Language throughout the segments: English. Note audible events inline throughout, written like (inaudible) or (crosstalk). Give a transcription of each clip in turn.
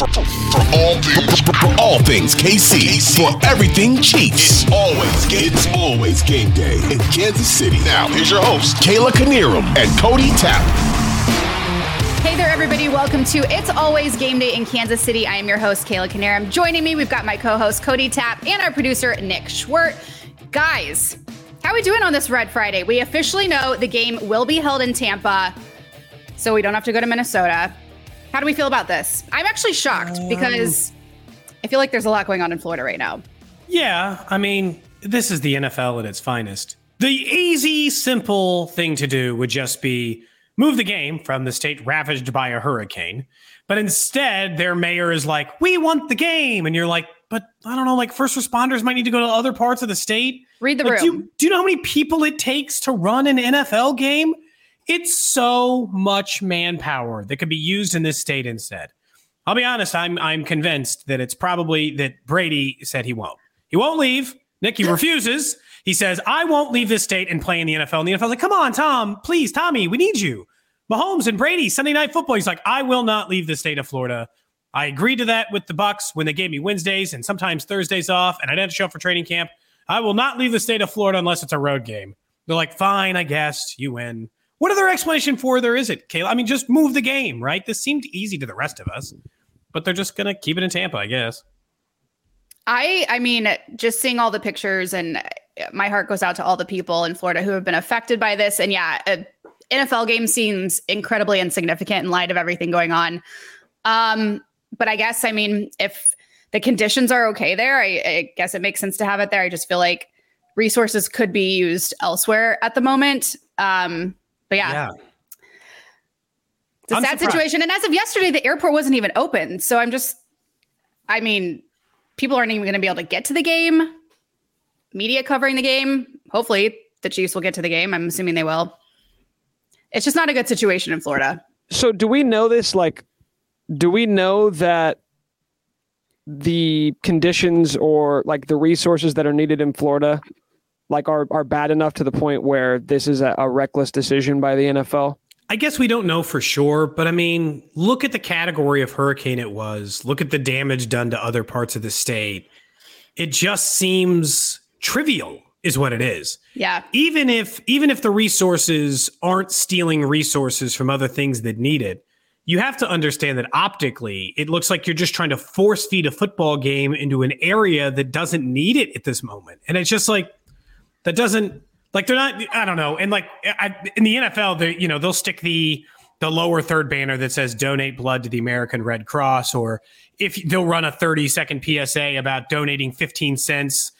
For all things, for all things KC, for everything Chiefs. It's always game. It's always game day in Kansas City. Now here's your host Kayla Knierim and Cody Tapp. Hey there, everybody. Welcome to It's Always Game Day in Kansas City. I am your host, Kayla Knierim. Joining me, we've got my co host, Cody Tapp, and our producer, Nick Schwerdt. Guys, how are we doing on this Red Friday? We officially know the game will be held in Tampa, so we don't have to go to Minnesota. How do we feel about this? I'm actually shocked Um, because I feel like there's a lot going on in Florida right now. Yeah, I mean, this is the NFL at its finest. The easy, simple thing to do would just be move the game from the state ravaged by a hurricane. But instead, their mayor is like, we want the game. And you're like, but I don't know, like first responders might need to go to other parts of the state. Read the Like, room. do, you, do you know how many people it takes to run an NFL game? It's so much manpower that could be used in this state instead. I'll be honest, I'm I'm convinced that it's probably that Brady said he won't. He won't leave. Nick, he refuses. He says, I won't leave this state and play in the NFL. And the NFL's like, come on, Tom, please, Tommy, we need you. Mahomes and Brady, Sunday night football. He's like, I will not leave the state of Florida. I agreed to that with the Bucs when they gave me Wednesdays and sometimes Thursdays off, and I didn't show up for training camp. I will not leave the state of Florida unless it's a road game. They're like, fine, I guess you win. What other explanation for there is it, Kayla? I mean, just move the game, right? This seemed easy to the rest of us, but they're just gonna keep it in Tampa, I guess. I I mean, just seeing all the pictures and my heart goes out to all the people in Florida who have been affected by this. And yeah, a NFL game seems incredibly insignificant in light of everything going on. Um, but I guess I mean, if the conditions are okay there, I, I guess it makes sense to have it there. I just feel like resources could be used elsewhere at the moment. Um, but yeah, it's a I'm sad surprised. situation. And as of yesterday, the airport wasn't even open. So I'm just, I mean, people aren't even going to be able to get to the game. Media covering the game. Hopefully, the Chiefs will get to the game. I'm assuming they will. It's just not a good situation in Florida. So do we know this? Like, do we know that the conditions or like the resources that are needed in Florida, like are are bad enough to the point where this is a, a reckless decision by the NFL? I guess we don't know for sure, but I mean, look at the category of hurricane it was. Look at the damage done to other parts of the state. It just seems trivial, is what it is. Yeah. Even if even if the resources aren't stealing resources from other things that need it, you have to understand that optically, it looks like you're just trying to force feed a football game into an area that doesn't need it at this moment. And it's just like that doesn't like they're not i don't know. And like I, in the nfl they you know they'll stick the the lower third banner that says donate blood to the american red cross or if they'll run a 30 second psa about donating 15 cents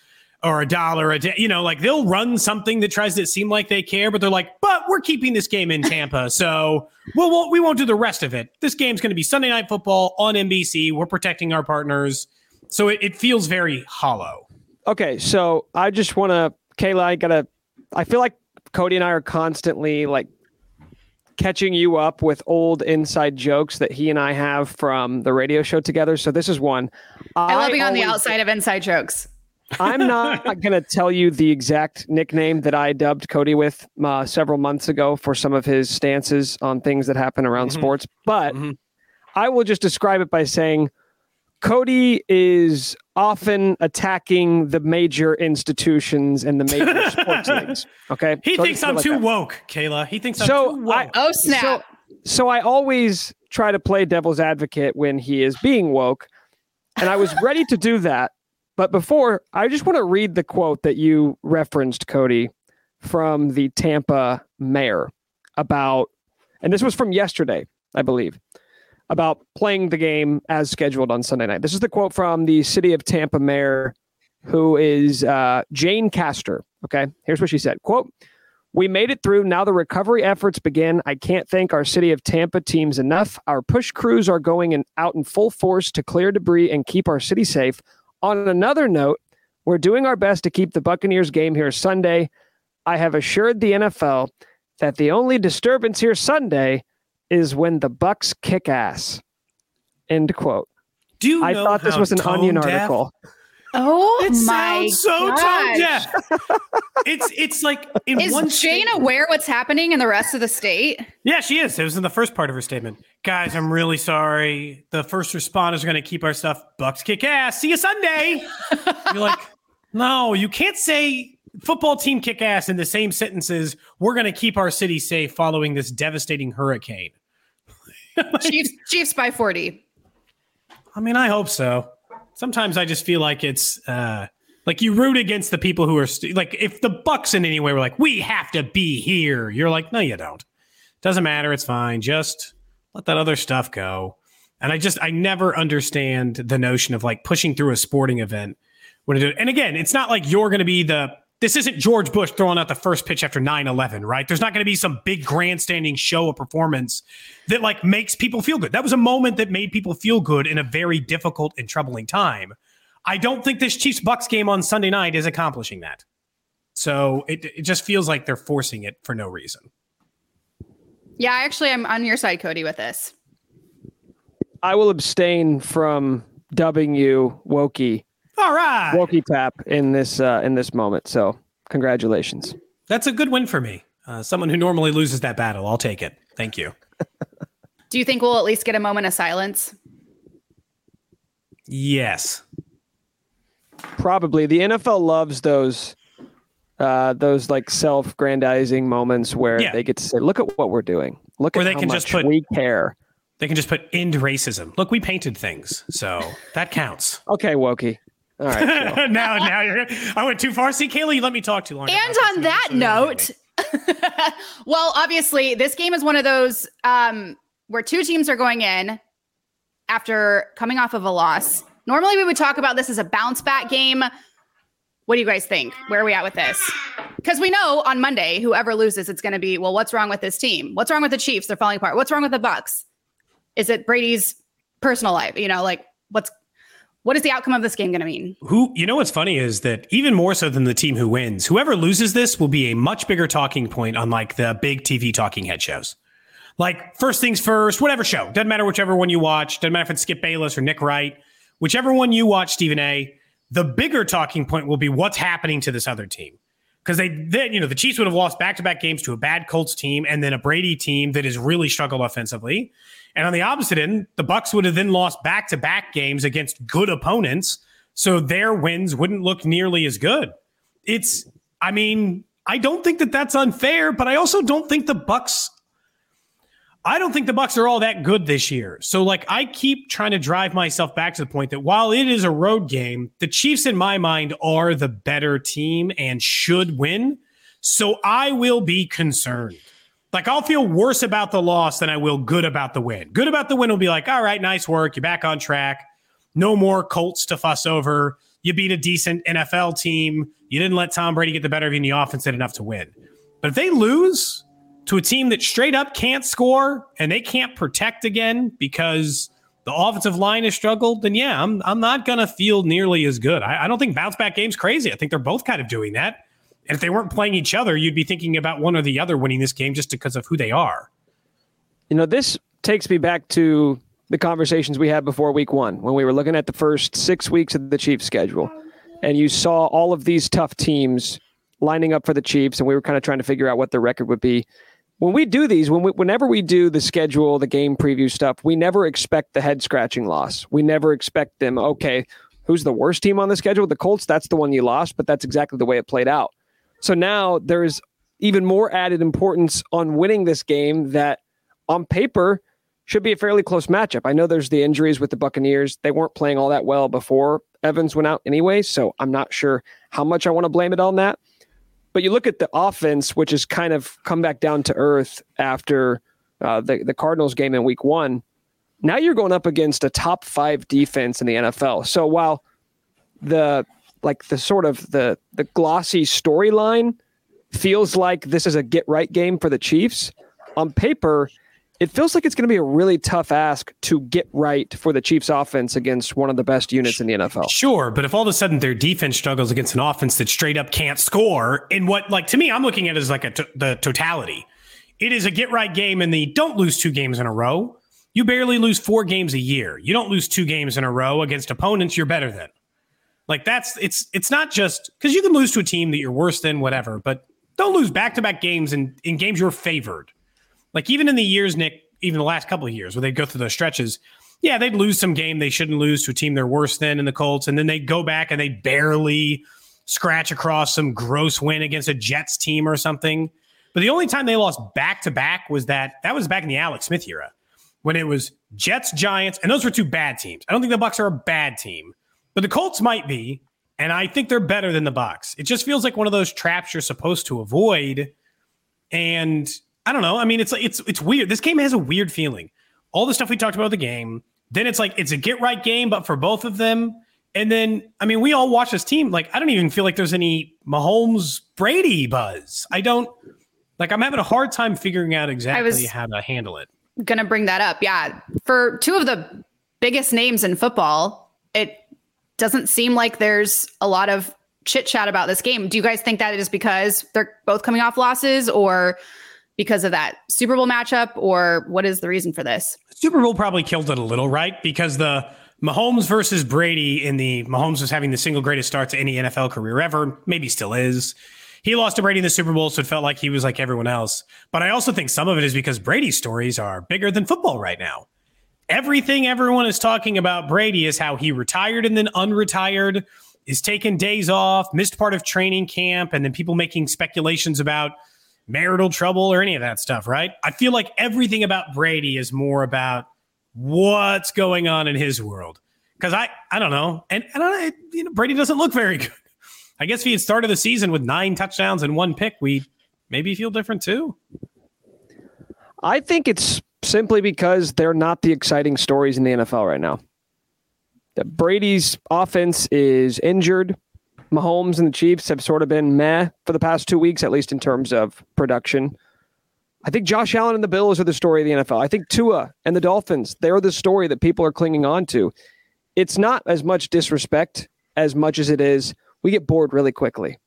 or a dollar a day you know like they'll run something that tries to seem like they care but they're like but we're keeping this game in tampa so we'll, we'll we won't do the rest of it. This game's going to be sunday night football on nbc we're protecting our partners. So it, it feels very hollow. Okay, so I just want to, Kayla, I gotta. I feel like Cody and I are constantly like catching you up with old inside jokes that he and I have from the radio show together. So this is one. I love being on the always- outside of inside jokes. I'm not (laughs) going to tell you the exact nickname that I dubbed Cody with uh, several months ago for some of his stances on things that happen around Mhm. sports, but Mhm. I will just describe it by saying Cody is often attacking the major institutions and the major (laughs) sports leagues. Okay. He So thinks just put it I'm like too that. woke, Kayla. He thinks I'm So too woke. Oh, snap. So, so I always try to play devil's advocate when he is being woke. And I was ready to do that. But before, I just want to read the quote that you referenced, Cody, from the Tampa mayor about, and this was from yesterday, I believe, about playing the game as scheduled on Sunday night. This is the quote from the city of Tampa mayor, who is uh, Jane Castor. Okay, here's what she said quote, we made it through. Now the recovery efforts begin. I can't thank our city of Tampa teams enough. Our push crews are going in, out in full force to clear debris and keep our city safe. On another note, we're doing our best to keep the Buccaneers game here Sunday. I have assured the NFL that the only disturbance here Sunday is when the Bucs kick ass. End quote. Do you I know thought this was an Onion deaf- article. Oh It my sounds so tone gosh. deaf. it's it's like in Is one Jane statement- aware what's happening in the rest of the state? Yeah, she is. It was in the first part of her statement. Guys, I'm really sorry. The first responders are going to keep our stuff. Bucs kick ass. See you Sunday. (laughs) You're like, no, you can't say football team kick ass in the same sentences. We're going to keep our city safe following this devastating hurricane. (laughs) Chiefs, Chiefs by 40. I mean, I hope so. Sometimes I just feel like it's uh like you root against the people who are st- like if the Bucs in any way were like we have to be here, you're like no, you don't. Doesn't matter. It's fine. Just let that other stuff go. And I just I never understand the notion of like pushing through a sporting event and again, it's not like you're going to be the this isn't George Bush throwing out the first pitch after 9/11, right? There's not going to be some big grandstanding show of performance that like makes people feel good. That was a moment that made people feel good in a very difficult and troubling time. I don't think this Chiefs Bucs game on Sunday night is accomplishing that. So it it just feels like they're forcing it for no reason. Yeah, actually, I'm on your side, Cody, with this. I will abstain from dubbing you Wokey All right. Wokey Tap in this uh, in this moment. So congratulations. That's a good win for me. Uh, someone who normally loses that battle. I'll take it. Thank you. Do you think we'll at least get a moment of silence? Yes. Probably the NFL loves those uh, those like self-grandizing moments where Yeah. they get to say, "Look at what we're doing. Look Or at they how can much just put- we care." They can just put end racism. Look, we painted things. So that counts. Okay, Wokey. All right. (laughs) now, now you're. I went too far. See, Kayla, you let me talk too long. And on that note, (laughs) well, obviously, this game is one of those um, where two teams are going in after coming off of a loss. Normally, we would talk about this as a bounce back game. What do you guys think? Where are we at with this? Because we know on Monday, whoever loses, it's going to be, well, what's wrong with this team? What's wrong with the Chiefs? They're falling apart. What's wrong with the Bucs? Is it Brady's personal life? You know, like what's what is the outcome of this game going to mean? Who you know what's funny is that even more so than the team who wins, whoever loses this will be a much bigger talking point on like the big TV talking head shows. Like first things first, whatever show. Doesn't matter whichever one you watch. Doesn't matter if it's Skip Bayless or Nick Wright. Whichever one you watch, Stephen A. The bigger talking point will be what's happening to this other team. Because they then, you know, the Chiefs would have lost back-to-back games to a bad Colts team and then a Brady team that has really struggled offensively. And on the opposite end, the Bucs would have then lost back-to-back games against good opponents, so their wins wouldn't look nearly as good. It's, I mean, I don't think that that's unfair, but I also don't think the Bucs. I don't think the Bucs are all that good this year. So, like, I keep trying to drive myself back to the point that while it is a road game, the Chiefs, in my mind, are the better team and should win. So, I will be concerned. Like I'll feel worse about the loss than I will good about the win. Good about the win will be like, all right, nice work. You're back on track. No more Colts to fuss over. You beat a decent NFL team. You didn't let Tom Brady get the better of you in the offense did enough to win. But if they lose to a team that straight up can't score and they can't protect again because the offensive line has struggled, then yeah, I'm I'm not gonna feel nearly as good. I, I don't think bounce back game's crazy. I think they're both kind of doing that. And if they weren't playing each other, you'd be thinking about one or the other winning this game just because of who they are. You know, this takes me back to the conversations we had before week one when we were looking at the first six weeks of the Chiefs schedule. And you saw all of these tough teams lining up for the Chiefs, and we were kind of trying to figure out what their record would be. When we do these, when we, whenever we do the schedule, the game preview stuff, we never expect the head scratching loss. We never expect them, okay, who's the worst team on the schedule? The Colts, that's the one you lost, but that's exactly the way it played out. So now there's even more added importance on winning this game that on paper should be a fairly close matchup. I know there's the injuries with the Buccaneers. They weren't playing all that well before Evans went out anyway, so I'm not sure how much I want to blame it on that. But you look at the offense, which has kind of come back down to earth after uh, the, the Cardinals game in week one. Now you're going up against a top five defense in the NFL. So while the like the sort of the the glossy storyline feels like this is a get right game for the Chiefs. On paper, it feels like it's going to be a really tough ask to get right for the Chiefs offense against one of the best units in the NFL. Sure, but if all of a sudden their defense struggles against an offense that straight up can't score, in what like to me, I'm looking at it as like a t- the totality. It is a get right game, and the don't lose two games in a row. You barely lose four games a year. You don't lose two games in a row against opponents you're better than. Like that's it's it's not just because you can lose to a team that you're worse than, whatever, but don't lose back to back games in, in games you're favored. Like even in the years, Nick, even the last couple of years where they go through those stretches, yeah, they'd lose some game they shouldn't lose to a team they're worse than in the Colts, and then they go back and they barely scratch across some gross win against a Jets team or something. But the only time they lost back to back was that that was back in the Alex Smith era when it was Jets, Giants, and those were two bad teams. I don't think the Bucs are a bad team, but the Colts might be, and I think they're better than the Bucs. It just feels like one of those traps you're supposed to avoid. And I don't know. I mean, it's like it's it's weird. This game has a weird feeling. All the stuff we talked about the game, then it's like it's a get right game, but for both of them. And then, I mean, we all watch this team. Like, I don't even feel like there's any Mahomes Brady buzz. I don't like. I'm having a hard time figuring out exactly how to handle it. Gonna bring that up. Yeah, for two of the biggest names in football, it doesn't seem like there's a lot of chit chat about this game. Do you guys think that it is because they're both coming off losses, or because of that Super Bowl matchup, or what is the reason for this? Super Bowl probably killed it a little, right? Because the Mahomes versus Brady in the Mahomes was having the single greatest start to any NFL career ever, maybe still is. He lost to Brady in the Super Bowl, so it felt like he was like everyone else. But I also think some of it is because Brady's stories are bigger than football right now. Everything everyone is talking about Brady is how he retired and then unretired, is taking days off, missed part of training camp, and then people making speculations about marital trouble or any of that stuff, right? I feel like everything about Brady is more about what's going on in his world. Because I, I don't know, and, and I, you know, Brady doesn't look very (laughs) good. I guess if he had started the season with nine touchdowns and one pick, we maybe feel different too. I think it's simply because they're not the exciting stories in the NFL right now. Brady's offense is injured. Mahomes and the Chiefs have sort of been meh for the past two weeks, at least in terms of production. I think Josh Allen and the Bills are the story of the NFL. I think Tua and the Dolphins, they're the story that people are clinging on to. It's not as much disrespect as much as it is we get bored really quickly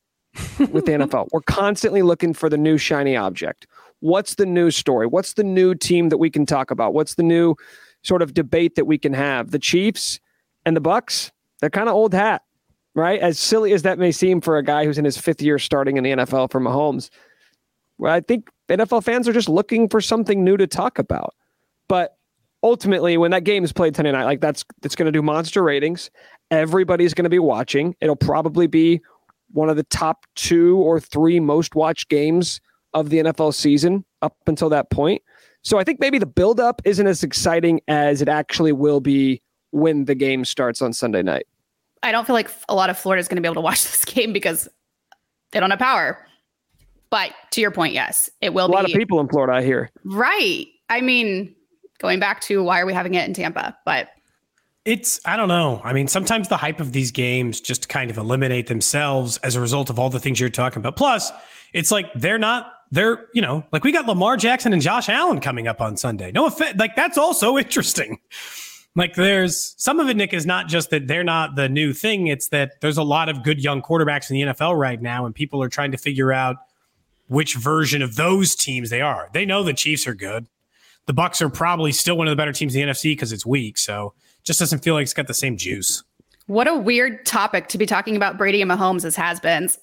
with the NFL. (laughs) We're constantly looking for the new shiny object. What's the new story? What's the new team that we can talk about? What's the new sort of debate that we can have? The Chiefs and the Bucs, they're kind of old hat, right? As silly as that may seem for a guy who's in his fifth year starting in the NFL for Mahomes. Well, I think NFL fans are just looking for something new to talk about. But ultimately, when that game is played tonight night, like that's that's going to do monster ratings. Everybody's going to be watching. It'll probably be one of the top two or three most watched games of the NFL season up until that point. So I think maybe the buildup isn't as exciting as it actually will be when the game starts on Sunday night. I don't feel like a lot of Florida is going to be able to watch (laughs) this game because they don't have power. But to your point, yes, it will a be. A lot of people in Florida, I hear. Right. I mean, going back to why are we having it in Tampa? But it's, I don't know. I mean, sometimes the hype of these games just kind of eliminate themselves as a result of all the things you're talking about. Plus, it's like they're not, they're, you know, like we got Lamar Jackson and Josh Allen coming up on Sunday. No offense. Like that's also (laughs) interesting. Like there's some of it, Nick, is not just that they're not the new thing. It's that there's a lot of good young quarterbacks in the NFL right now, and people are trying to figure out which version of those teams they are. They know the Chiefs are good. The Bucs are probably still one of the better teams in the NFC because it's weak. So just doesn't feel like it's got the same juice. What a weird topic to be talking about Brady and Mahomes as has-beens.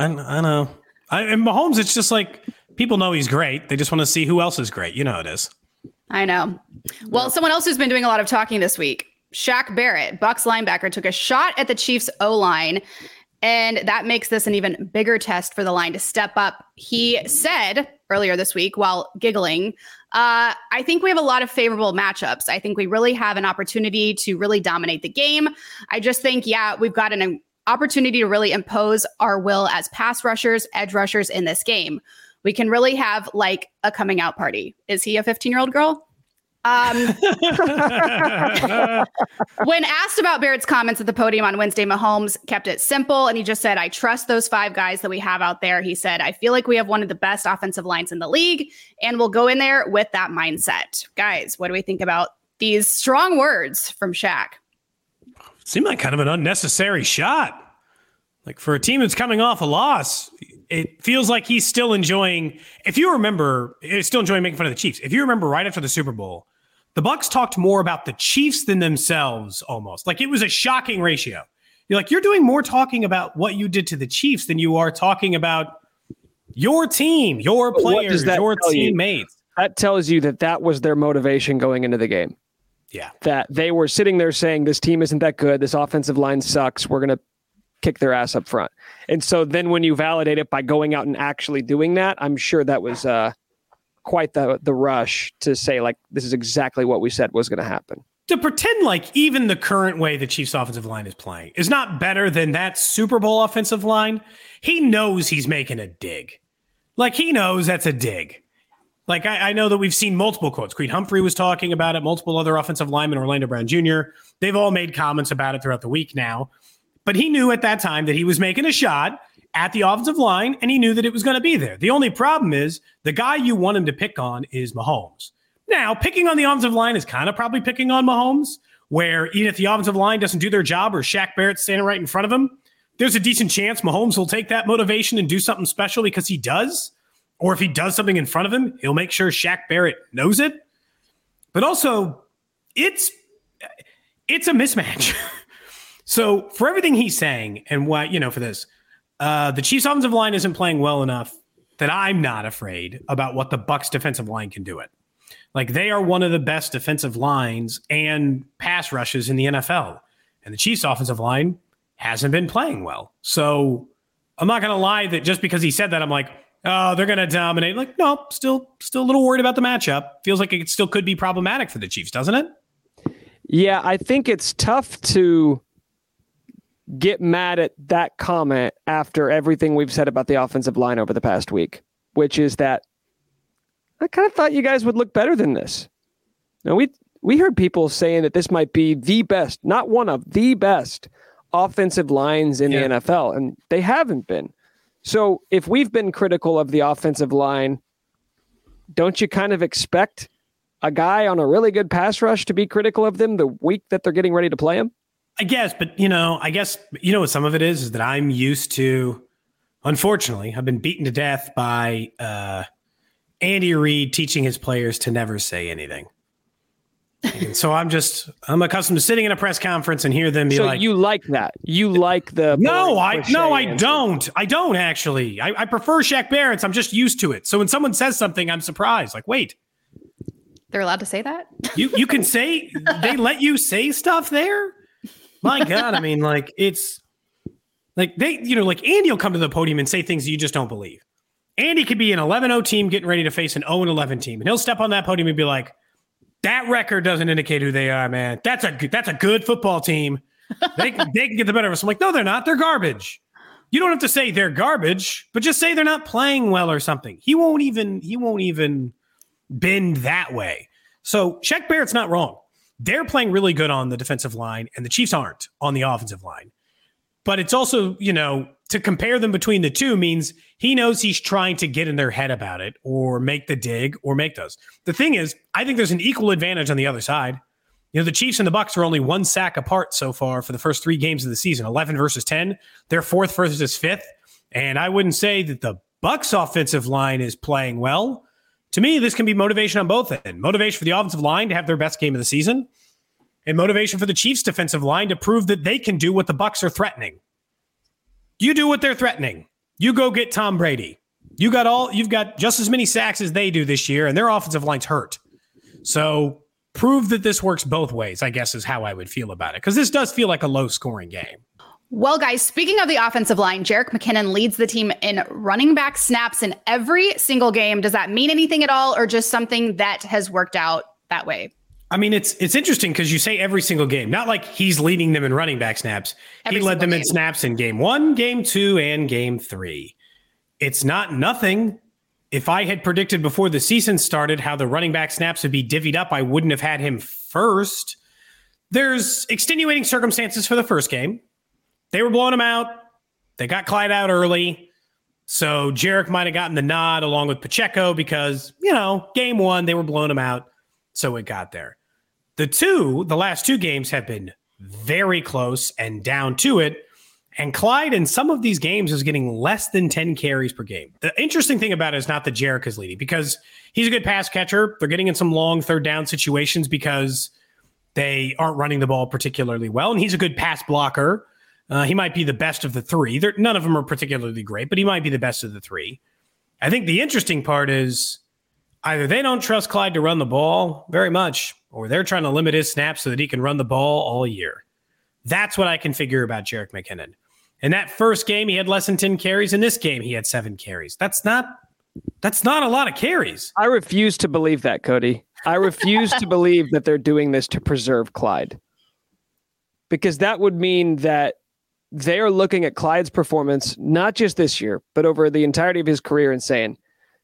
I, I know. I, and Mahomes, it's just like people know he's great. They just want to see who else is great. You know how it is. I know. Well, someone else who's been doing a lot of talking this week, Shaq Barrett, Bucs linebacker, took a shot at the Chiefs O line and that makes this an even bigger test for the line to step up. He said earlier this week while giggling, uh, I think we have a lot of favorable matchups. I think we really have an opportunity to really dominate the game. I just think, yeah, we've got an opportunity to really impose our will as pass rushers, edge rushers in this game. We can really have like a coming out party. Is he a 15 year old girl? Um, (laughs) when asked about Barrett's comments at the podium on Wednesday, Mahomes kept it simple and he just said, I trust those five guys that we have out there. He said, I feel like we have one of the best offensive lines in the league and we'll go in there with that mindset. Guys, what do we think about these strong words from Shaq? Seemed like kind of an unnecessary shot. Like for a team that's coming off a loss, it feels like he's still enjoying. If you remember, he's still enjoying making fun of the Chiefs. If you remember, right after the Super Bowl, the Bucs talked more about the Chiefs than themselves almost. Like it was a shocking ratio. You're like, you're doing more talking about what you did to the Chiefs than you are talking about your team, your players, your teammates. You? That tells you that that was their motivation going into the game. Yeah. That they were sitting there saying, this team isn't that good. This offensive line sucks. We're going to kick their ass up front. And so then when you validate it by going out and actually doing that, I'm sure that was uh, quite the the rush to say like this is exactly what we said was going to happen. To pretend like even the current way the Chiefs offensive line is playing is not better than that Super Bowl offensive line. He knows he's making a dig. Like he knows that's a dig. Like I, I, know that we've seen multiple quotes. Creed Humphrey was talking about it. Multiple other offensive linemen, Orlando Brown Jr. They've all made comments about it throughout the week now. But he knew at that time that he was making a shot at the offensive line, and he knew that it was going to be there. The only problem is the guy you want him to pick on is Mahomes. Now, picking on the offensive line is kind of probably picking on Mahomes, where even if the offensive line doesn't do their job or Shaq Barrett's standing right in front of him, there's a decent chance Mahomes will take that motivation and do something special because he does. Or if he does something in front of him, he'll make sure Shaq Barrett knows it. But also, it's it's a mismatch. (laughs) so for everything he's saying and what, you know, for this, uh, the Chiefs offensive line isn't playing well enough that I'm not afraid about what the Bucs' defensive line can do it. Like they are one of the best defensive lines and pass rushes in the NFL. And the Chiefs offensive line hasn't been playing well. So I'm not going to lie that just because he said that, I'm like, oh, they're going to dominate. Like, no, still, still a little worried about the matchup. Feels like it still could be problematic for the Chiefs, doesn't it? Yeah, I think it's tough to get mad at that comment after everything we've said about the offensive line over the past week, which is that I kind of thought you guys would look better than this. Now we we heard people saying that this might be the best, not one of the best offensive lines in yeah. the NFL, and they haven't been. So if we've been critical of the offensive line, don't you kind of expect a guy on a really good pass rush to be critical of them the week that they're getting ready to play him? I guess, but you know, I guess you know what some of it is is that I'm used to. Unfortunately, I've been beaten to death by uh, Andy Reid teaching his players to never say anything. And so I'm just I'm accustomed to sitting in a press conference and hear them be so like, "You like that? You like the no? I no, I answer. don't. I don't actually. I, I prefer Shaq Barrett's. I'm just used to it. So when someone says something, I'm surprised. Like, wait, they're allowed to say that? You you can (laughs) say they let you say stuff there. My God, I mean, like it's like they, you know, like Andy will come to the podium and say things you just don't believe. Andy could be an 11-0 team getting ready to face an 0-11 team, and he'll step on that podium and be like, "That record doesn't indicate who they are, man. That's a that's a good football team. They (laughs) they can get the better of us." I'm like, "No, they're not. They're garbage." You don't have to say they're garbage, but just say they're not playing well or something. He won't even he won't even bend that way. So Shaq Barrett's not wrong they're playing really good on the defensive line, and the Chiefs aren't on the offensive line. But it's also, you know, to compare them between the two means he knows he's trying to get in their head about it or make the dig or make those. The thing is, I think there's an equal advantage on the other side. You know, the Chiefs and the Bucs are only one sack apart so far for the first three games of the season, 11 versus 10. They're fourth versus fifth. And I wouldn't say that the Bucs offensive line is playing well to me, this can be motivation on both ends. Motivation for the offensive line to have their best game of the season, and motivation for the Chiefs defensive line to prove that they can do what the Bucs are threatening. You do what they're threatening. You go get Tom Brady. You got all you've got just as many sacks as they do this year, and their offensive line's hurt. So prove that this works both ways, I guess is how I would feel about it. Because this does feel like a low scoring game. Well, guys, speaking of the offensive line, Jerick McKinnon leads the team in running back snaps in every single game. Does that mean anything at all, or just something that has worked out that way? I mean, it's it's interesting because you say every single game, not like he's leading them in running back snaps. Every he led them game. in snaps in game one, game two, and game three. It's not nothing. If I had predicted before the season started how the running back snaps would be divvied up, I wouldn't have had him first. There's extenuating circumstances for the first game they were blowing him out. They got Clyde out early. So Jerick might have gotten the nod along with Pacheco because, you know, game one, they were blowing him out. So it got there. The two, the last two games have been very close and down to it. And Clyde in some of these games is getting less than 10 carries per game. The interesting thing about it is not that Jerick is leading because he's a good pass catcher. They're getting in some long third down situations because they aren't running the ball particularly well. And he's a good pass blocker Uh, he might be the best of the three. They're, none of them are particularly great, but he might be the best of the three. I think the interesting part is either they don't trust Clyde to run the ball very much, or they're trying to limit his snaps so that he can run the ball all year. That's what I can figure about Jerick McKinnon. In that first game, he had less than 10 carries. In this game, he had seven carries. That's not that's not a lot of carries. I refuse to believe that, Cody. I refuse to believe that they're doing this to preserve Clyde. Because that would mean that they are looking at Clyde's performance, not just this year, but over the entirety of his career and saying,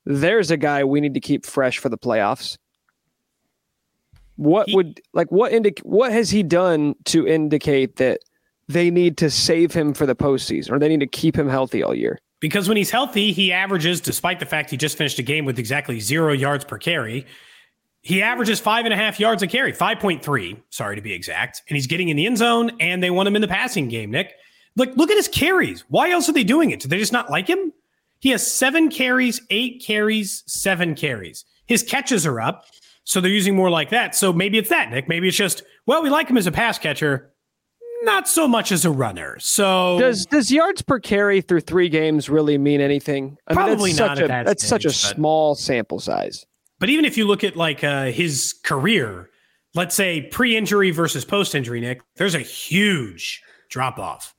there's a guy we need to keep fresh for the playoffs. What he, would like what indic what has he done to indicate that they need to save him for the postseason or they need to keep him healthy all year? Because when he's healthy, he averages, despite the fact he just finished a game with exactly zero yards per carry, he averages five and a half yards a carry, 5.3, sorry to be exact. And he's getting in the end zone, and they want him in the passing game, Nick. Like, look at his carries. Why else are they doing it? Do they just not like him? He has seven carries, eight carries, seven carries. His catches are up. So they're using more like that. So maybe it's that, Nick. Maybe it's just, well, we like him as a pass catcher not so much as a runner. So does does yards per carry through three games really mean anything? I probably mean, not. Such a, that that's stage, such a small sample size. But even if you look at like uh, his career, let's say pre-injury versus post-injury, Nick, there's a huge drop off.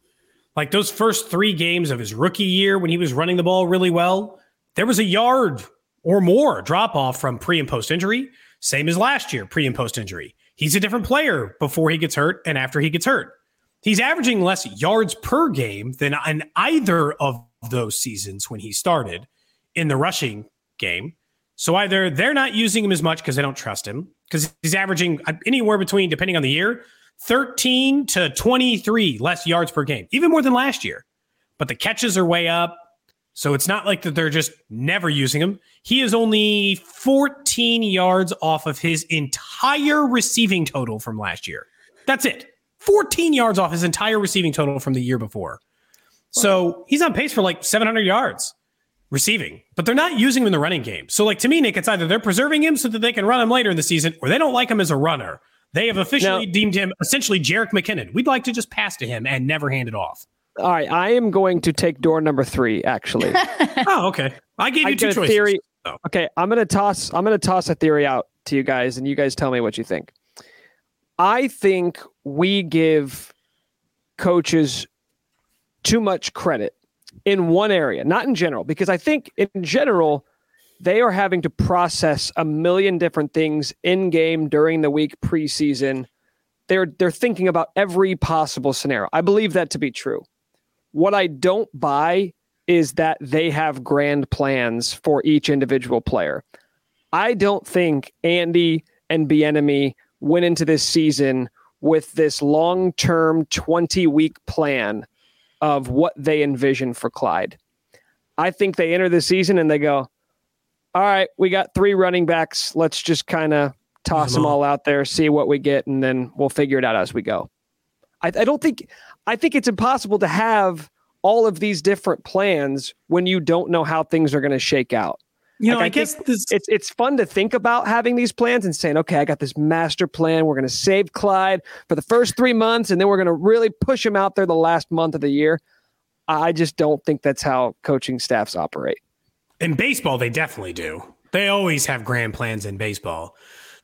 Like those first three games of his rookie year when he was running the ball really well, there was a yard or more drop off from pre and post injury. Same as last year, pre and post injury. He's a different player before he gets hurt and after he gets hurt. He's averaging less yards per game than in either of those seasons when he started in the rushing game. So either they're not using him as much because they don't trust him, because he's averaging anywhere between, depending on the year, 13 to 23 less yards per game, even more than last year. But the catches are way up. So it's not like that they're just never using him. He is only 14 yards off of his entire receiving total from last year. That's it. 14 yards off his entire receiving total from the year before. So he's on pace for like 700 yards receiving, but they're not using him in the running game. So, like to me, Nick, it's either they're preserving him so that they can run him later in the season, or they don't like him as a runner. They have officially now, deemed him essentially Jerick McKinnon. We'd like to just pass to him and never hand it off. All right, I am going to take door number three. Actually, (laughs) oh, okay. I gave you I two choices. Theory. Oh. Okay, I'm gonna toss. I'm gonna toss a theory out to you guys, and you guys tell me what you think. I think we give coaches too much credit in one area, not in general, because I think in general, they are having to process a million different things in game during the week preseason. They're they're thinking about every possible scenario. I believe that to be true. What I don't buy is that they have grand plans for each individual player. I don't think Andy and Bieniemy went into this season with this long term 20 week plan of what they envision for Clyde. I think they enter the season and they go, all right, we got three running backs. Let's just kind of toss them all out there, see what we get, and then we'll figure it out as we go. I, I don't think, I think it's impossible to have all of these different plans when you don't know how things are going to shake out. You know, like, I, I guess this... it's it's fun to think about having these plans and saying, okay, I got this master plan. We're going to save Clyde for the first three months, and then we're going to really push him out there the last month of the year. I just don't think that's how coaching staffs operate. In baseball, they definitely do. They always have grand plans in baseball,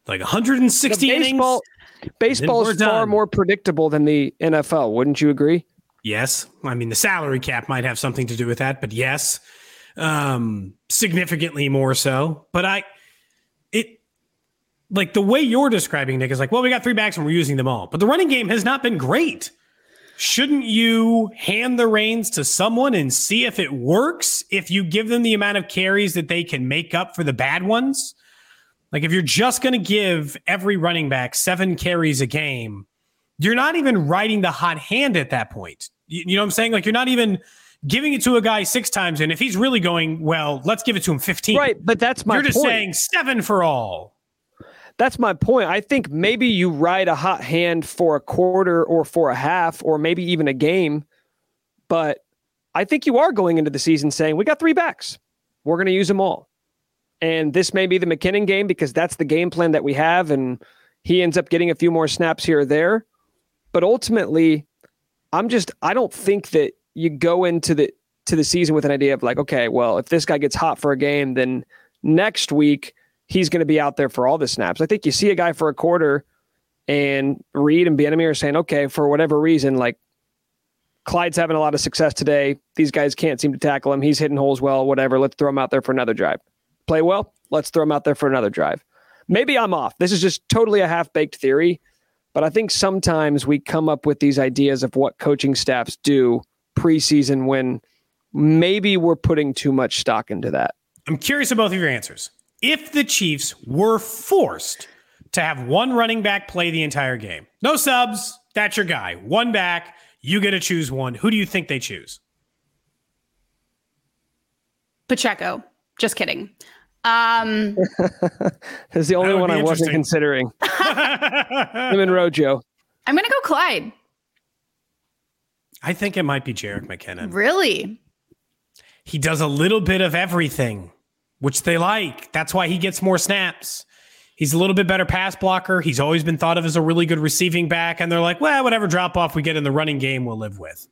like 160 the baseball, innings. Baseball is far done. more predictable than the NFL. Wouldn't you agree? Yes, I mean the salary cap might have something to do with that, but yes um, significantly more so. But I, it, like the way you're describing Nick is like, well, we got three backs and we're using them all, but the running game has not been great. Shouldn't you hand the reins to someone and see if it works? If you give them the amount of carries that they can make up for the bad ones, like if you're just going to give every running back seven carries a game, you're not even riding the hot hand at that point. You, you know what I'm saying? Like you're not even giving it to a guy six times, and if he's really going well, let's give it to him 15. Right, but that's my You're just point. saying seven for all. That's my point. I think maybe you ride a hot hand for a quarter or for a half or maybe even a game, but I think you are going into the season saying, we got three backs. We're going to use them all. And this may be the McKinnon game because that's the game plan that we have. And he ends up getting a few more snaps here or there. But ultimately, I'm just I don't think that you go into the to the season with an idea of like, okay, well, if this guy gets hot for a game, then next week he's going to be out there for all the snaps. I think you see a guy for a quarter and Reid and Bieniemy are saying, okay, for whatever reason, like Clyde's having a lot of success today. These guys can't seem to tackle him. He's hitting holes well, whatever. Let's throw him out there for another drive. Play well. Let's throw him out there for another drive. Maybe I'm off. This is just totally a half baked theory, but I think sometimes we come up with these ideas of what coaching staffs do preseason when maybe we're putting too much stock into that. I'm curious about both of your answers. If the Chiefs were forced to have one running back play the entire game, no subs, that's your guy. One back, you get to choose one. Who do you think they choose? Pacheco. Just kidding. Um, (laughs) That's the only one I wasn't considering. (laughs) Him and Rojo. I'm going to go Clyde. I think it might be Jerick McKinnon. Really? He does a little bit of everything, which they like. That's why he gets more snaps. He's a little bit better pass blocker. He's always been thought of as a really good receiving back. And they're like, well, whatever drop off we get in the running game, we'll live with.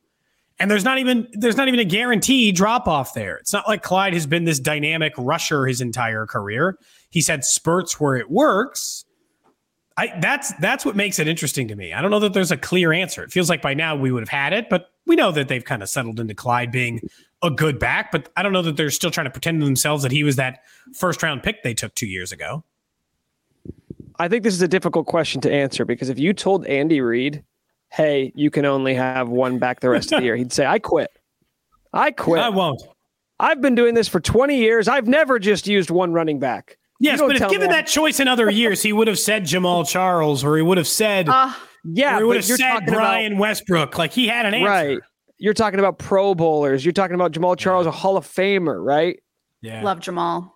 And there's not even there's not even a guarantee drop off there. It's not like Clyde has been this dynamic rusher his entire career. He's had spurts where it works. I that's that's what makes it interesting to me. I don't know that there's a clear answer. It feels like by now we would have had it, but we know that they've kind of settled into Clyde being a good back, but I don't know that they're still trying to pretend to themselves that he was that first round pick they took 2 years ago. I think this is a difficult question to answer because if you told Andy Reid, "Hey, you can only have one back the rest of the year," (laughs) he'd say, "I quit. I quit. I won't. I've been doing this for 20 years. I've never just used one running back." Yes, but if given that choice in other years, he would have said Jamaal Charles, or he would have said, uh, "Yeah," he would have said Brian about, Westbrook. Like he had an answer. Right. You're talking about Pro Bowlers. You're talking about Jamaal Charles, yeah. a Hall of Famer, right? Yeah. Love Jamaal.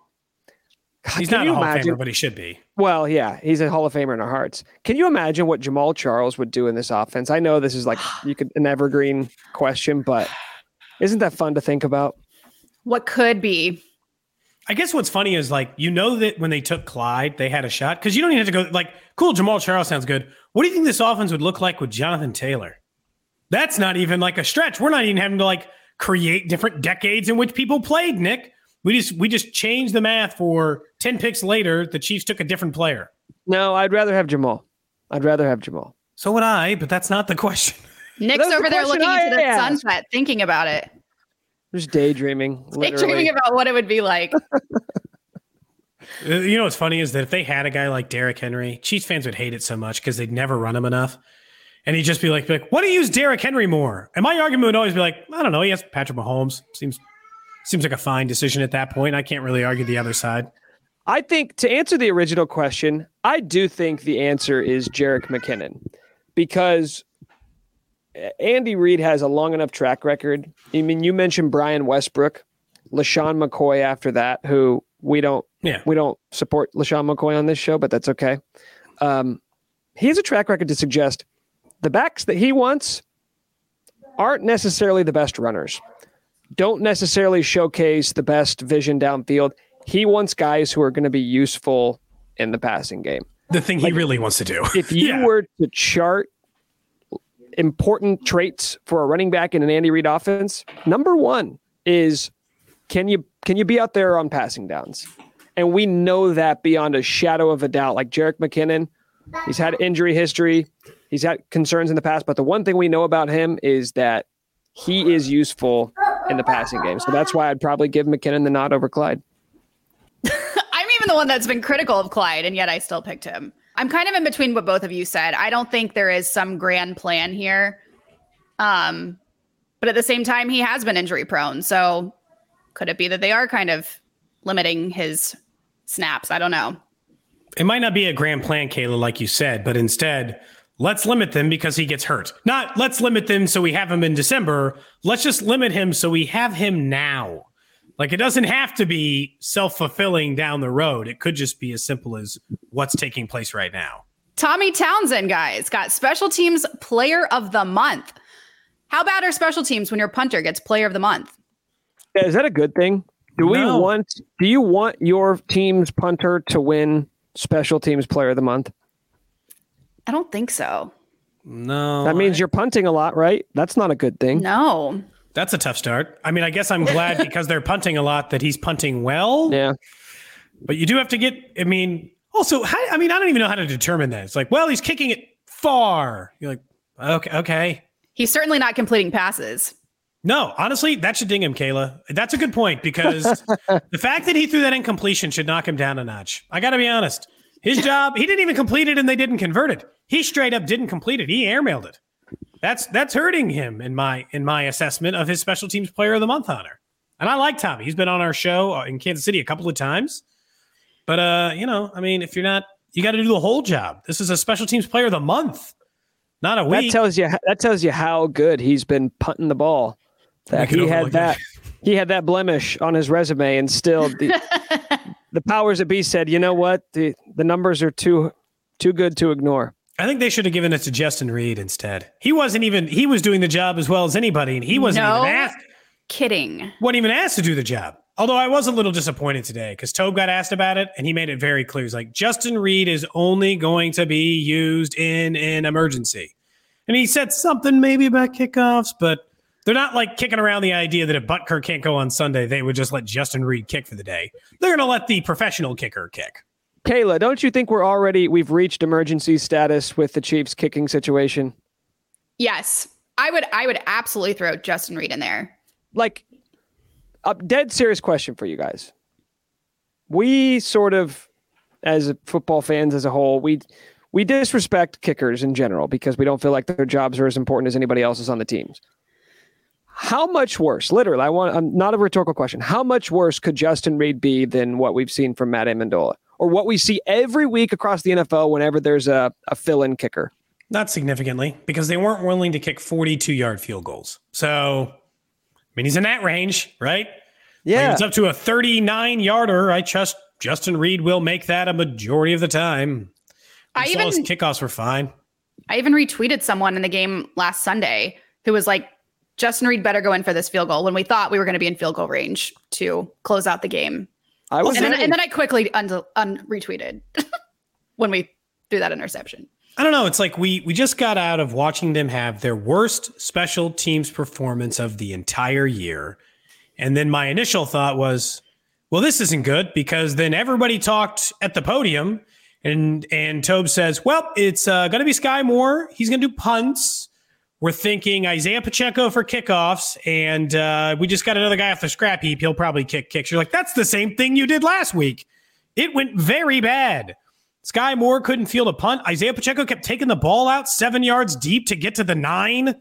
He's not a Hall imagine? of Famer, but he should be. Well, yeah, he's a Hall of Famer in our hearts. Can you imagine what Jamaal Charles would do in this offense? I know this is like you could an evergreen question, but isn't that fun to think about? What could be? I guess what's funny is like you know that when they took Clyde, they had a shot because you don't even have to go like cool. Jamaal Charles sounds good. What do you think this offense would look like with Jonathan Taylor? That's not even like a stretch. We're not even having to like create different decades in which people played. Nick, we just we just changed the math for 10 picks later. The Chiefs took a different player. No, I'd rather have Jamaal. I'd rather have Jamaal. So would I, but that's not the question. (laughs) Nick's over the there looking I into the asked. sunset, thinking about it. Just daydreaming. (laughs) Literally. Daydreaming about what it would be like. (laughs) Uh, you know what's funny is that if they had a guy like Derrick Henry, Chiefs fans would hate it so much because they'd never run him enough. And he'd just be like, like, why do you use Derrick Henry more? And my argument would always be like, I don't know. He has Patrick Mahomes. Seems seems like a fine decision at that point. I can't really argue the other side. I think to answer the original question, I do think the answer is Jerick McKinnon because Andy Reid has a long enough track record. I mean, you mentioned Brian Westbrook, LeSean McCoy after that, who we don't yeah. we don't support LeSean McCoy on this show, but that's okay. Um, he has a track record to suggest the backs that he wants aren't necessarily the best runners don't necessarily showcase the best vision downfield. He wants guys who are going to be useful in the passing game. The thing like, he really wants to do. if (laughs) you yeah. were to chart important traits for a running back in an Andy Reid offense, number one is can you can you be out there on passing downs? And we know that beyond a shadow of a doubt. Like Jerick McKinnon, he's had injury history, he's had concerns in the past, but the one thing we know about him is that he is useful in the passing game. So that's why I'd probably give McKinnon the nod over Clyde. (laughs) I'm even the one that's been critical of Clyde, and yet I still picked him. I'm kind of in between what both of you said. I don't think there is some grand plan here. Um, but at the same time, he has been injury prone. So could it be that they are kind of limiting his snaps? I don't know. It might not be a grand plan, Kayla, like you said, but instead, let's limit them because he gets hurt. Not let's limit them so we have him in December. Let's just limit him so we have him now. Like it doesn't have to be self fulfilling down the road. It could just be as simple as what's taking place right now. Tommy Townsend, guys, got special teams player of the month. How bad are special teams when your punter gets player of the month? Is that a good thing? Do no. we want do you want your team's punter to win special teams player of the month? I don't think so. No. That means you're punting a lot, right? That's not a good thing. No. That's a tough start. I mean, I guess I'm glad (laughs) because they're punting a lot that he's punting well. Yeah. But you do have to get, I mean, also, how, I mean, I don't even know how to determine that. It's like, well, he's kicking it far. You're like, okay, okay. He's certainly not completing passes. No, honestly, that should ding him, Kayla. That's a good point because (laughs) the fact that he threw that incompletion should knock him down a notch. I got to be honest. His job, he didn't even complete it and they didn't convert it. He straight up didn't complete it. He airmailed it. That's that's hurting him in my in my assessment of his special teams player of the month honor. And I like Tommy. He's been on our show uh, in Kansas City a couple of times. But uh, you know, I mean, if you're not you got to do the whole job. This is a special teams player of the month, not a week. That tells you that tells you how good he's been punting the ball. That he overlook had it. that he had that blemish on his resume, and still (laughs) the, the powers that be said, you know what, the the numbers are too too good to ignore. I think they should have given it to Justin Reid instead. He wasn't even he was doing the job as well as anybody, and he wasn't No. even asked Kidding. wasn't even asked to do the job. Although I was a little disappointed today because Toub got asked about it and he made it very clear. He's like, Justin Reid is only going to be used in an emergency. And he said something maybe about kickoffs, but they're not like kicking around the idea that if Butker can't go on Sunday, they would just let Justin Reid kick for the day. They're going to let the professional kicker kick. Kayla, don't you think we're already we've reached emergency status with the Chiefs kicking situation? Yes. I would I would absolutely throw Justin Reid in there. Like a dead serious question for you guys. We sort of as football fans as a whole, we we disrespect kickers in general because we don't feel like their jobs are as important as anybody else's on the teams. How much worse? Literally, I want I'm not a rhetorical question. How much worse could Justin Reid be than what we've seen from Matt Ammendola? Or what we see every week across the NFL whenever there's a, a fill-in kicker. Not significantly because they weren't willing to kick 42 yard field goals. So, I mean, he's in that range, right? Yeah. if it's up to a 39 yarder. I trust Justin Reid will make that a majority of the time. I I saw his even kickoffs were fine. I even retweeted someone in the game last Sunday who was like, Justin Reid better go in for this field goal when we thought we were going to be in field goal range to close out the game. I was And then, and then I quickly un- unretweeted (laughs) when we threw that interception. I don't know. It's like we we just got out of watching them have their worst special teams performance of the entire year. And then my initial thought was, well, this isn't good because then everybody talked at the podium and and Toub says, well, it's uh, going to be Skyy Moore. He's going to do punts. We're thinking Isaiah Pacheco for kickoffs, and uh, we just got another guy off the scrap heap. He'll probably kick kicks. You're like, that's the same thing you did last week. It went very bad. Skyy Moore couldn't field a punt. Isaiah Pacheco kept taking the ball out seven yards deep to get to the nine,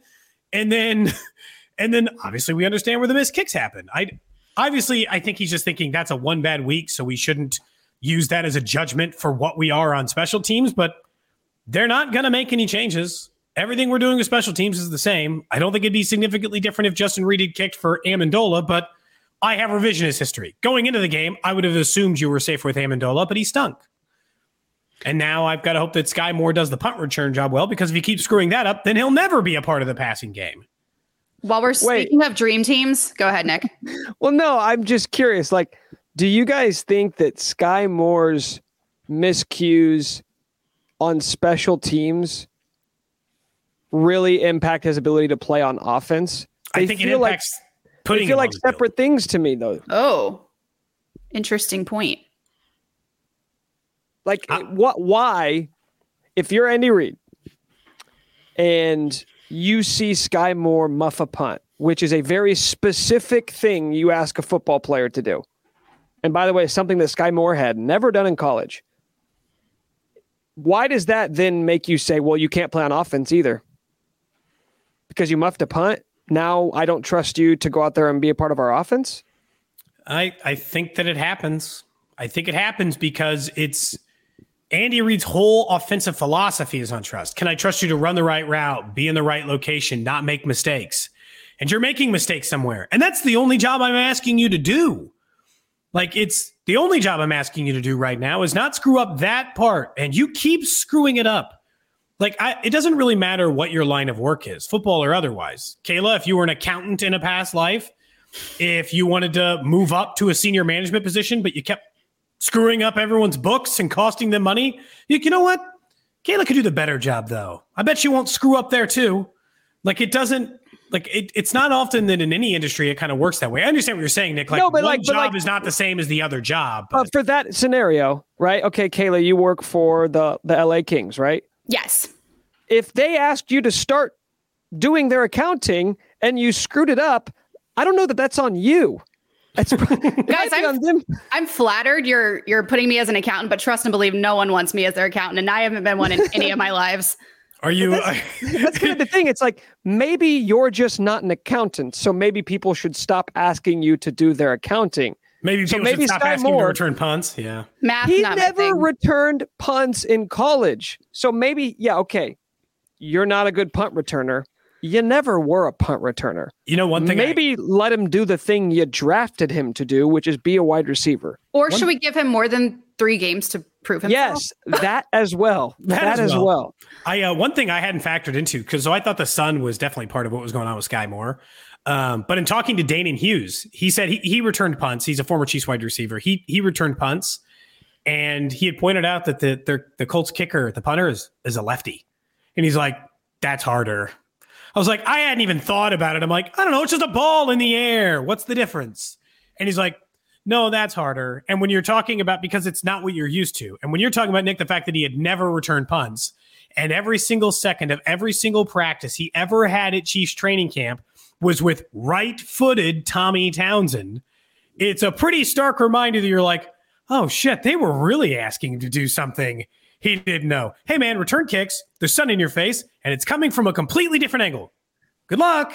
and then, (laughs) and then obviously we understand where the missed kicks happen. I obviously I think he's just thinking that's a one bad week, so we shouldn't use that as a judgment for what we are on special teams. But they're not going to make any changes. Everything we're doing with special teams is the same. I don't think it'd be significantly different if Justin Reid had kicked for Ammendola, but I have revisionist history. Going into the game, I would have assumed you were safe with Ammendola, but he stunk. And now I've got to hope that Skyy Moore does the punt return job well, because if he keeps screwing that up, then he'll never be a part of the passing game. While we're Wait. speaking of dream teams, go ahead, Nick. (laughs) Well, no, I'm just curious. Like, do you guys think that Skyy Moore's miscues on special teams really impact his ability to play on offense? I They think it feel like- impacts They putting feel like on the field. separate things to me, though. Oh, interesting point. Like, Uh, what? Why, if you're Andy Reid and you see Skyy Moore muff a punt, which is a very specific thing you ask a football player to do, and by the way, something that Skyy Moore had never done in college. Why does that then make you say, "Well, you can't play on offense either"? Because you muffed a punt. Now I don't trust you to go out there and be a part of our offense. I, I think that it happens. I think it happens because it's Andy Reid's whole offensive philosophy is on trust. Can I trust you to run the right route, be in the right location, not make mistakes? And you're making mistakes somewhere. And that's the only job I'm asking you to do. Like it's the only job I'm asking you to do right now is not screw up that part. And you keep screwing it up. Like I, it doesn't really matter what your line of work is, football or otherwise. Kayla, if you were an accountant in a past life, if you wanted to move up to a senior management position, but you kept screwing up everyone's books and costing them money, you, you know what? Kayla could do the better job though. I bet she won't screw up there too. Like it doesn't like it, it's not often that in any industry it kind of works that way. I understand what you're saying, Nick. Like No, but one like- but job like- is not the same as the other job. Uh, But for that scenario, right? Okay, Kayla, you work for the the LA Kings, right? Yes. If they asked you to start doing their accounting and you screwed it up, I don't know that that's on you. It's (laughs) Guys, I'm- on them. I'm flattered you're you're putting me as an accountant, but trust and believe no one wants me as their accountant, and I haven't been one in (laughs) any of my lives. are you? That's kind of the thing. It's like maybe you're just not an accountant, so maybe people should stop asking you to do their accounting. Maybe So people maybe should stop Sky asking you to Moore- return punts. Yeah. Math He never returned punts in college. So maybe, yeah, okay. You're not a good punt returner. You never were a punt returner. You know one thing. I- Maybe let him do the thing you drafted him to do, which is be a wide receiver. or should we give him more than three games to prove himself? Yes, that as well. (laughs) That that, as as well. well. I uh, one thing I hadn't factored into because so I thought the sun was definitely part of what was going on with Skyy Moore. Um, but in talking to Danan Hughes, he said he, he returned punts. He's a former Chiefs wide receiver. He he returned punts, and he had pointed out that the the, the Colts kicker, the punter, is is a lefty, and he's like, "That's harder." I was like, I hadn't even thought about it. I'm like, I don't know, it's just a ball in the air. What's the difference? And he's like, no, that's harder. And when you're talking about because it's not what you're used to, and when you're talking about Nick, the fact that he had never returned punts, and every single second of every single practice he ever had at Chiefs training camp was with right-footed Tommy Townsend. It's a pretty stark reminder that you're like, oh shit, they were really asking him to do something he didn't know. Hey man, return kicks. There's sun in your face, and it's coming from a completely different angle. Good luck.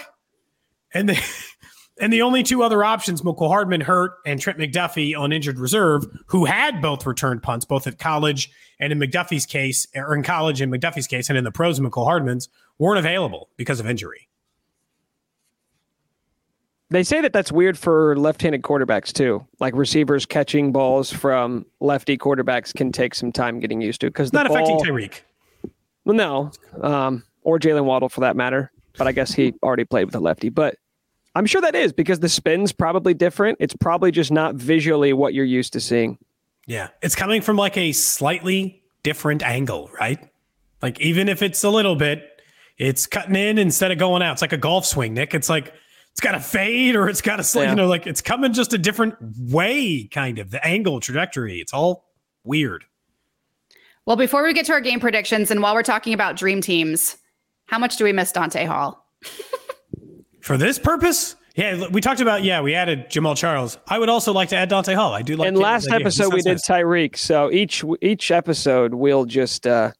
And the (laughs) and the only two other options, Mecole Hardman hurt and Trent McDuffie on injured reserve, who had both returned punts, both at college and in McDuffie's case, or in college in McDuffie's case, and in the pros, Mecole Hardman's, weren't available because of injury. They say that that's weird for left-handed quarterbacks too. Like receivers catching balls from lefty quarterbacks can take some time getting used to because not affecting Tyreek. Well, no, um, or Jaylen Waddle for that matter. But I guess he already played with a lefty. But I'm sure that is because the spin's probably different. It's probably just not visually what you're used to seeing. Yeah. It's coming from like a slightly different angle, right? Like even if it's a little bit, it's cutting in instead of going out. It's like a golf swing, Nick. It's like it's got a fade or it's got a sl- Yeah. you know, like it's coming just a different way, kind of the angle, trajectory. It's all weird. Well, before we get to our game predictions, and while we're talking about dream teams, how much do we miss Dante Hall? (laughs) For this purpose, yeah, we talked about yeah, we added Jamaal Charles. I would also like to add Dante Hall. I do like. and Caleb's last idea. Episode we sounds did nice. Tyreek. So each each episode we'll just uh,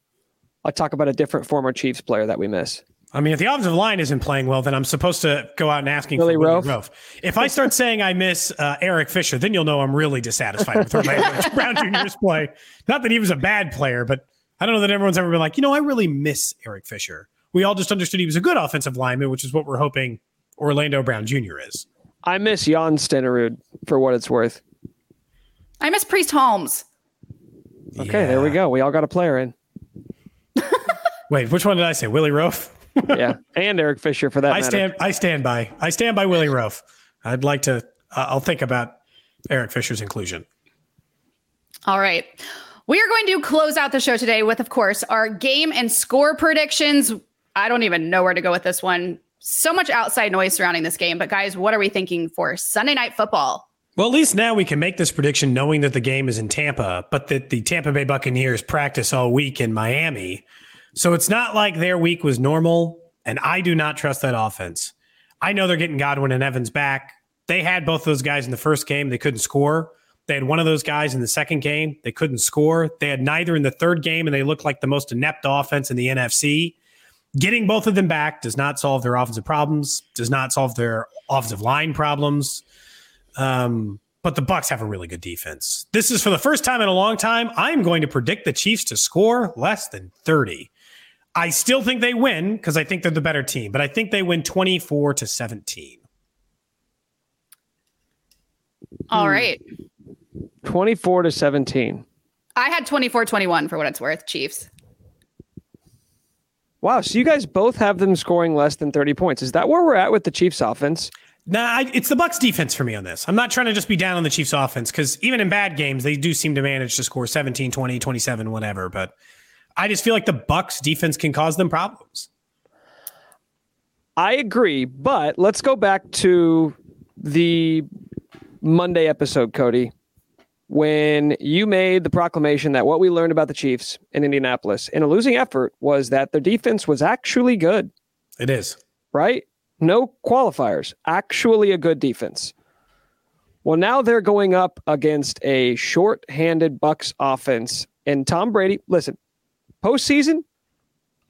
I'll talk about a different former Chiefs player that we miss. I mean, if the offensive line isn't playing well, then I'm supposed to go out and asking Willie for Willie Roaf? Roaf. If I start (laughs) saying I miss uh, Eric Fisher, then you'll know I'm really dissatisfied with Orlando (laughs) Brown Jr.'s play. Not that he was a bad player, but I don't know that everyone's ever been like, you know, I really miss Eric Fisher. We all just understood he was a good offensive lineman, which is what we're hoping Orlando Brown Jr. is. I miss Jan Stenerud for what it's worth. I miss Priest Holmes. Okay, there we go. We all got a player in. (laughs) Wait, which one did I say? Willie Roaf? Yeah, and Eric Fisher for that I matter. stand. I stand by. I stand by Willie Roaf. I'd like to. Uh, I'll think about Eric Fisher's inclusion. All right. We are going to close out the show today with, of course, our game and score predictions. I don't even know where to go with this one. So much outside noise surrounding this game. But, guys, what are we thinking for Sunday night football? Well, at least now we can make this prediction knowing that the game is in Tampa, but that the Tampa Bay Buccaneers practice all week in Miami. So it's not like their week was normal, and I do not trust that offense. I know they're getting Godwin and Evans back. They had both those guys in the first game, they couldn't score. They had one of those guys in the second game, they couldn't score. They had neither in the third game, and they looked like the most inept offense in the NFC. Getting both of them back does not solve their offensive problems, does not solve their offensive line problems. Um, but the Bucs have a really good defense. This is for the first time in a long time. I'm going to predict the Chiefs to score less than 30. I still think they win because I think they're the better team, but I think they win 24 to 17. All right. 24 to 17. I had 24 21 for what it's worth, Chiefs. Wow, so you guys both have them scoring less than 30 points. Is that where we're at with the Chiefs offense? Nah, I, it's the Bucs defense for me on this. I'm not trying to just be down on the Chiefs offense because even in bad games, they do seem to manage to score 17, 20, 27, whatever. But I just feel like the Bucs defense can cause them problems. I agree, but let's go back to the Monday episode, Cody, when you made the proclamation that what we learned about the Chiefs in Indianapolis in a losing effort was that their defense was actually good. It is. Right? No qualifiers. Actually a good defense. Well, now they're going up against a short-handed Bucs offense and Tom Brady. Listen, postseason,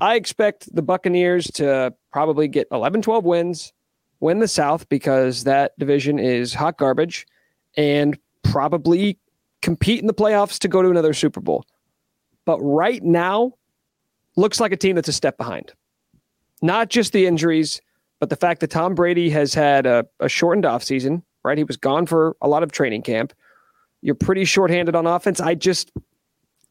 I expect the Buccaneers to probably get 11, 12 wins, win the South because that division is hot garbage, and probably compete in the playoffs to go to another Super Bowl. But right now, looks like a team that's a step behind. Not just the injuries, but the fact that Tom Brady has had a, a shortened offseason, right? He was gone for a lot of training camp. You're pretty shorthanded on offense. I just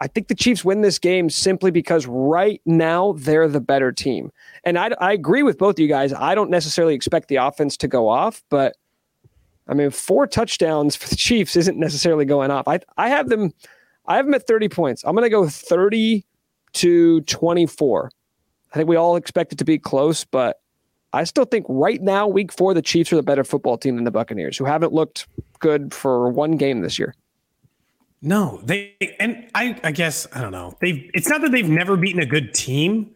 I think the Chiefs win this game simply because right now they're the better team. And I, I agree with both of you guys. I don't necessarily expect the offense to go off, but I mean, four touchdowns for the Chiefs isn't necessarily going off. I, I have them, I have them at 30 points. I'm going to go 30 to 24. I think we all expect it to be close, but I still think right now, week four, the Chiefs are the better football team than the Buccaneers, who haven't looked good for one game this year. No, they and I I guess I don't know. They've it's not that they've never beaten a good team.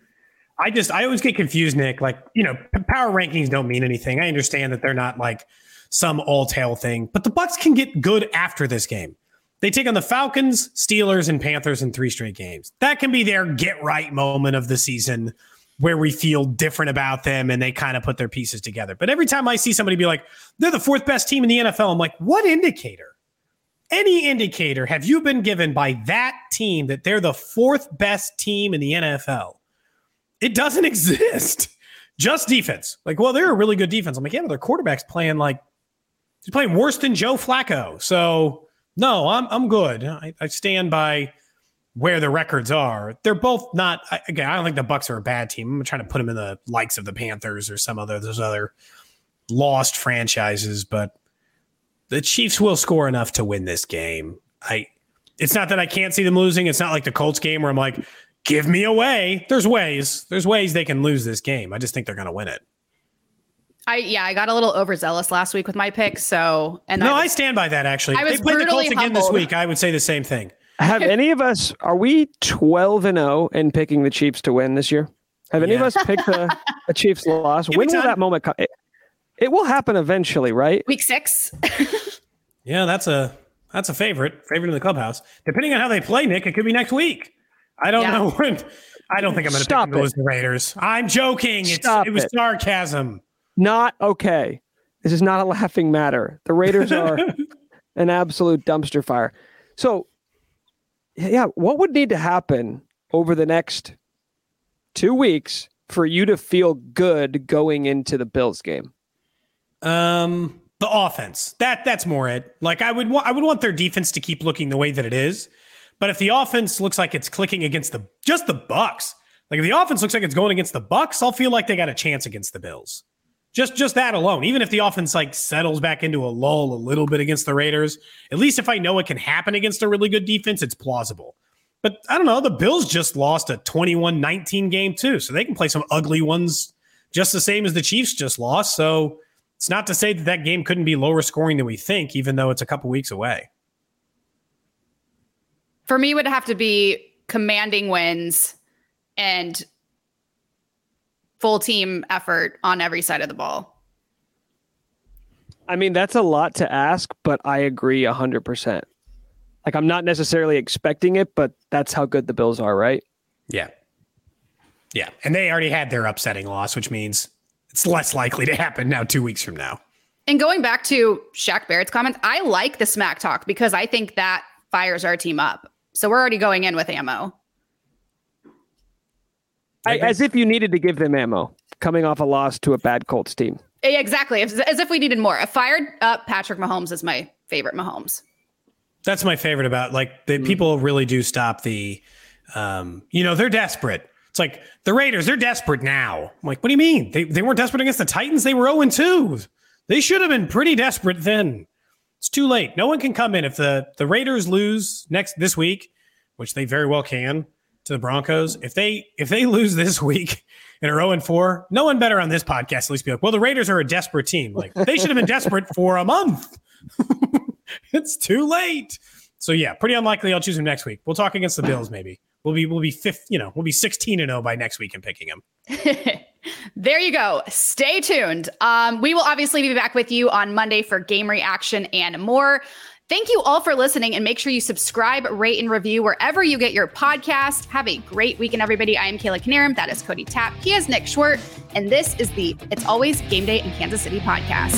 I just I always get confused, Nick. Like, you know, power rankings don't mean anything. I understand that they're not like some all tail thing, but the Bucs can get good after this game. They take on the Falcons, Steelers, and Panthers in three straight games. That can be their get right moment of the season where we feel different about them and they kind of put their pieces together. But every time I see somebody be like, they're the fourth best team in the NFL, I'm like, what indicator? Any indicator have you been given by that team that they're the fourth best team in the NFL? It doesn't (laughs) exist. Just defense. Like, well, they're a really good defense. I'm like, yeah, but their quarterback's playing like he's playing worse than Joe Flacco. So no, I'm I'm good. I, I stand by where the records are. They're both not. Again, I don't think the Bucs are a bad team. I'm trying to put them in the likes of the Panthers or some other those other lost franchises, but the Chiefs will score enough to win this game. I it's not that I can't see them losing. It's not like the Colts game where I'm like, give me away. There's ways. There's ways they can lose this game. I just think they're going to win it. I yeah, I got a little overzealous last week with my picks. So and no, I, was, I stand by that. Actually, I was they play the Colts humbled. again this week. I would say the same thing. Have (laughs) any of us? Are we twelve and zero in picking the Chiefs to win this year? Have any yeah. of us picked the, a Chiefs loss? (laughs) Give when will that moment come? It, it will happen eventually, right? Week six. (laughs) Yeah, that's a that's a favorite. Favorite in the clubhouse. Depending on how they play, Nick, it could be next week. I don't yeah. know (laughs) when. I don't think I'm going to pick those Raiders. I'm joking. it was sarcasm. Not okay. This is not a laughing matter. The Raiders are (laughs) an absolute dumpster fire. So, yeah, what would need to happen over the next two weeks for you to feel good going into the Bills game? Um, the offense. That that's more it. Like I would want I would want their defense to keep looking the way that it is. But if the offense looks like it's clicking against the just the Bucs, like if the offense looks like it's going against the Bucs, I'll feel like they got a chance against the Bills. Just just that alone. Even if the offense like settles back into a lull a little bit against the Raiders, at least if I know it can happen against a really good defense, it's plausible. But I don't know, the Bills just lost a 21-19 game too, so they can play some ugly ones just the same as the Chiefs just lost. So it's not to say that that game couldn't be lower scoring than we think, even though it's a couple weeks away. For me, would have to be commanding wins and full team effort on every side of the ball. I mean, that's a lot to ask, but I agree 100%. Like, I'm not necessarily expecting it, but that's how good the Bills are, right? Yeah. Yeah. And they already had their upsetting loss, which means it's less likely to happen now two weeks from now. And going back to Shaq Barrett's comments, I like the smack talk because I think that fires our team up. So we're already going in with ammo. I, as if you needed to give them ammo coming off a loss to a bad Colts team. Exactly. As, as if we needed more. A fired up Patrick Mahomes is my favorite Mahomes. That's my favorite about like the mm. people really do stop the um, you know, they're desperate. It's like the Raiders, they're desperate now. I'm like, what do you mean? They, they weren't desperate against the Titans. They were 0 2. They should have been pretty desperate then. It's too late. No one can come in. If the, the Raiders lose next this week, which they very well can, to the Broncos. If they if they lose this (laughs) week and are 0 and 4, no one better on this podcast at least be like, well, the Raiders are a desperate team. Like they should have been desperate for a month. (laughs) it's too late. So yeah, pretty unlikely I'll choose him next week. We'll talk against the Bills maybe. We'll be we'll be fifth, you know, we'll be 16 and 0 by next week in picking him. (laughs) there you go. Stay tuned. Um, we will obviously be back with you on Monday for game reaction and more. Thank you all for listening and make sure you subscribe, rate, and review wherever you get your podcast. Have a great weekend, everybody. I am Kayla Knierim. That is Cody Tapp. He is Nick Schwerdt. And this is the It's Always Game Day in Kansas City podcast.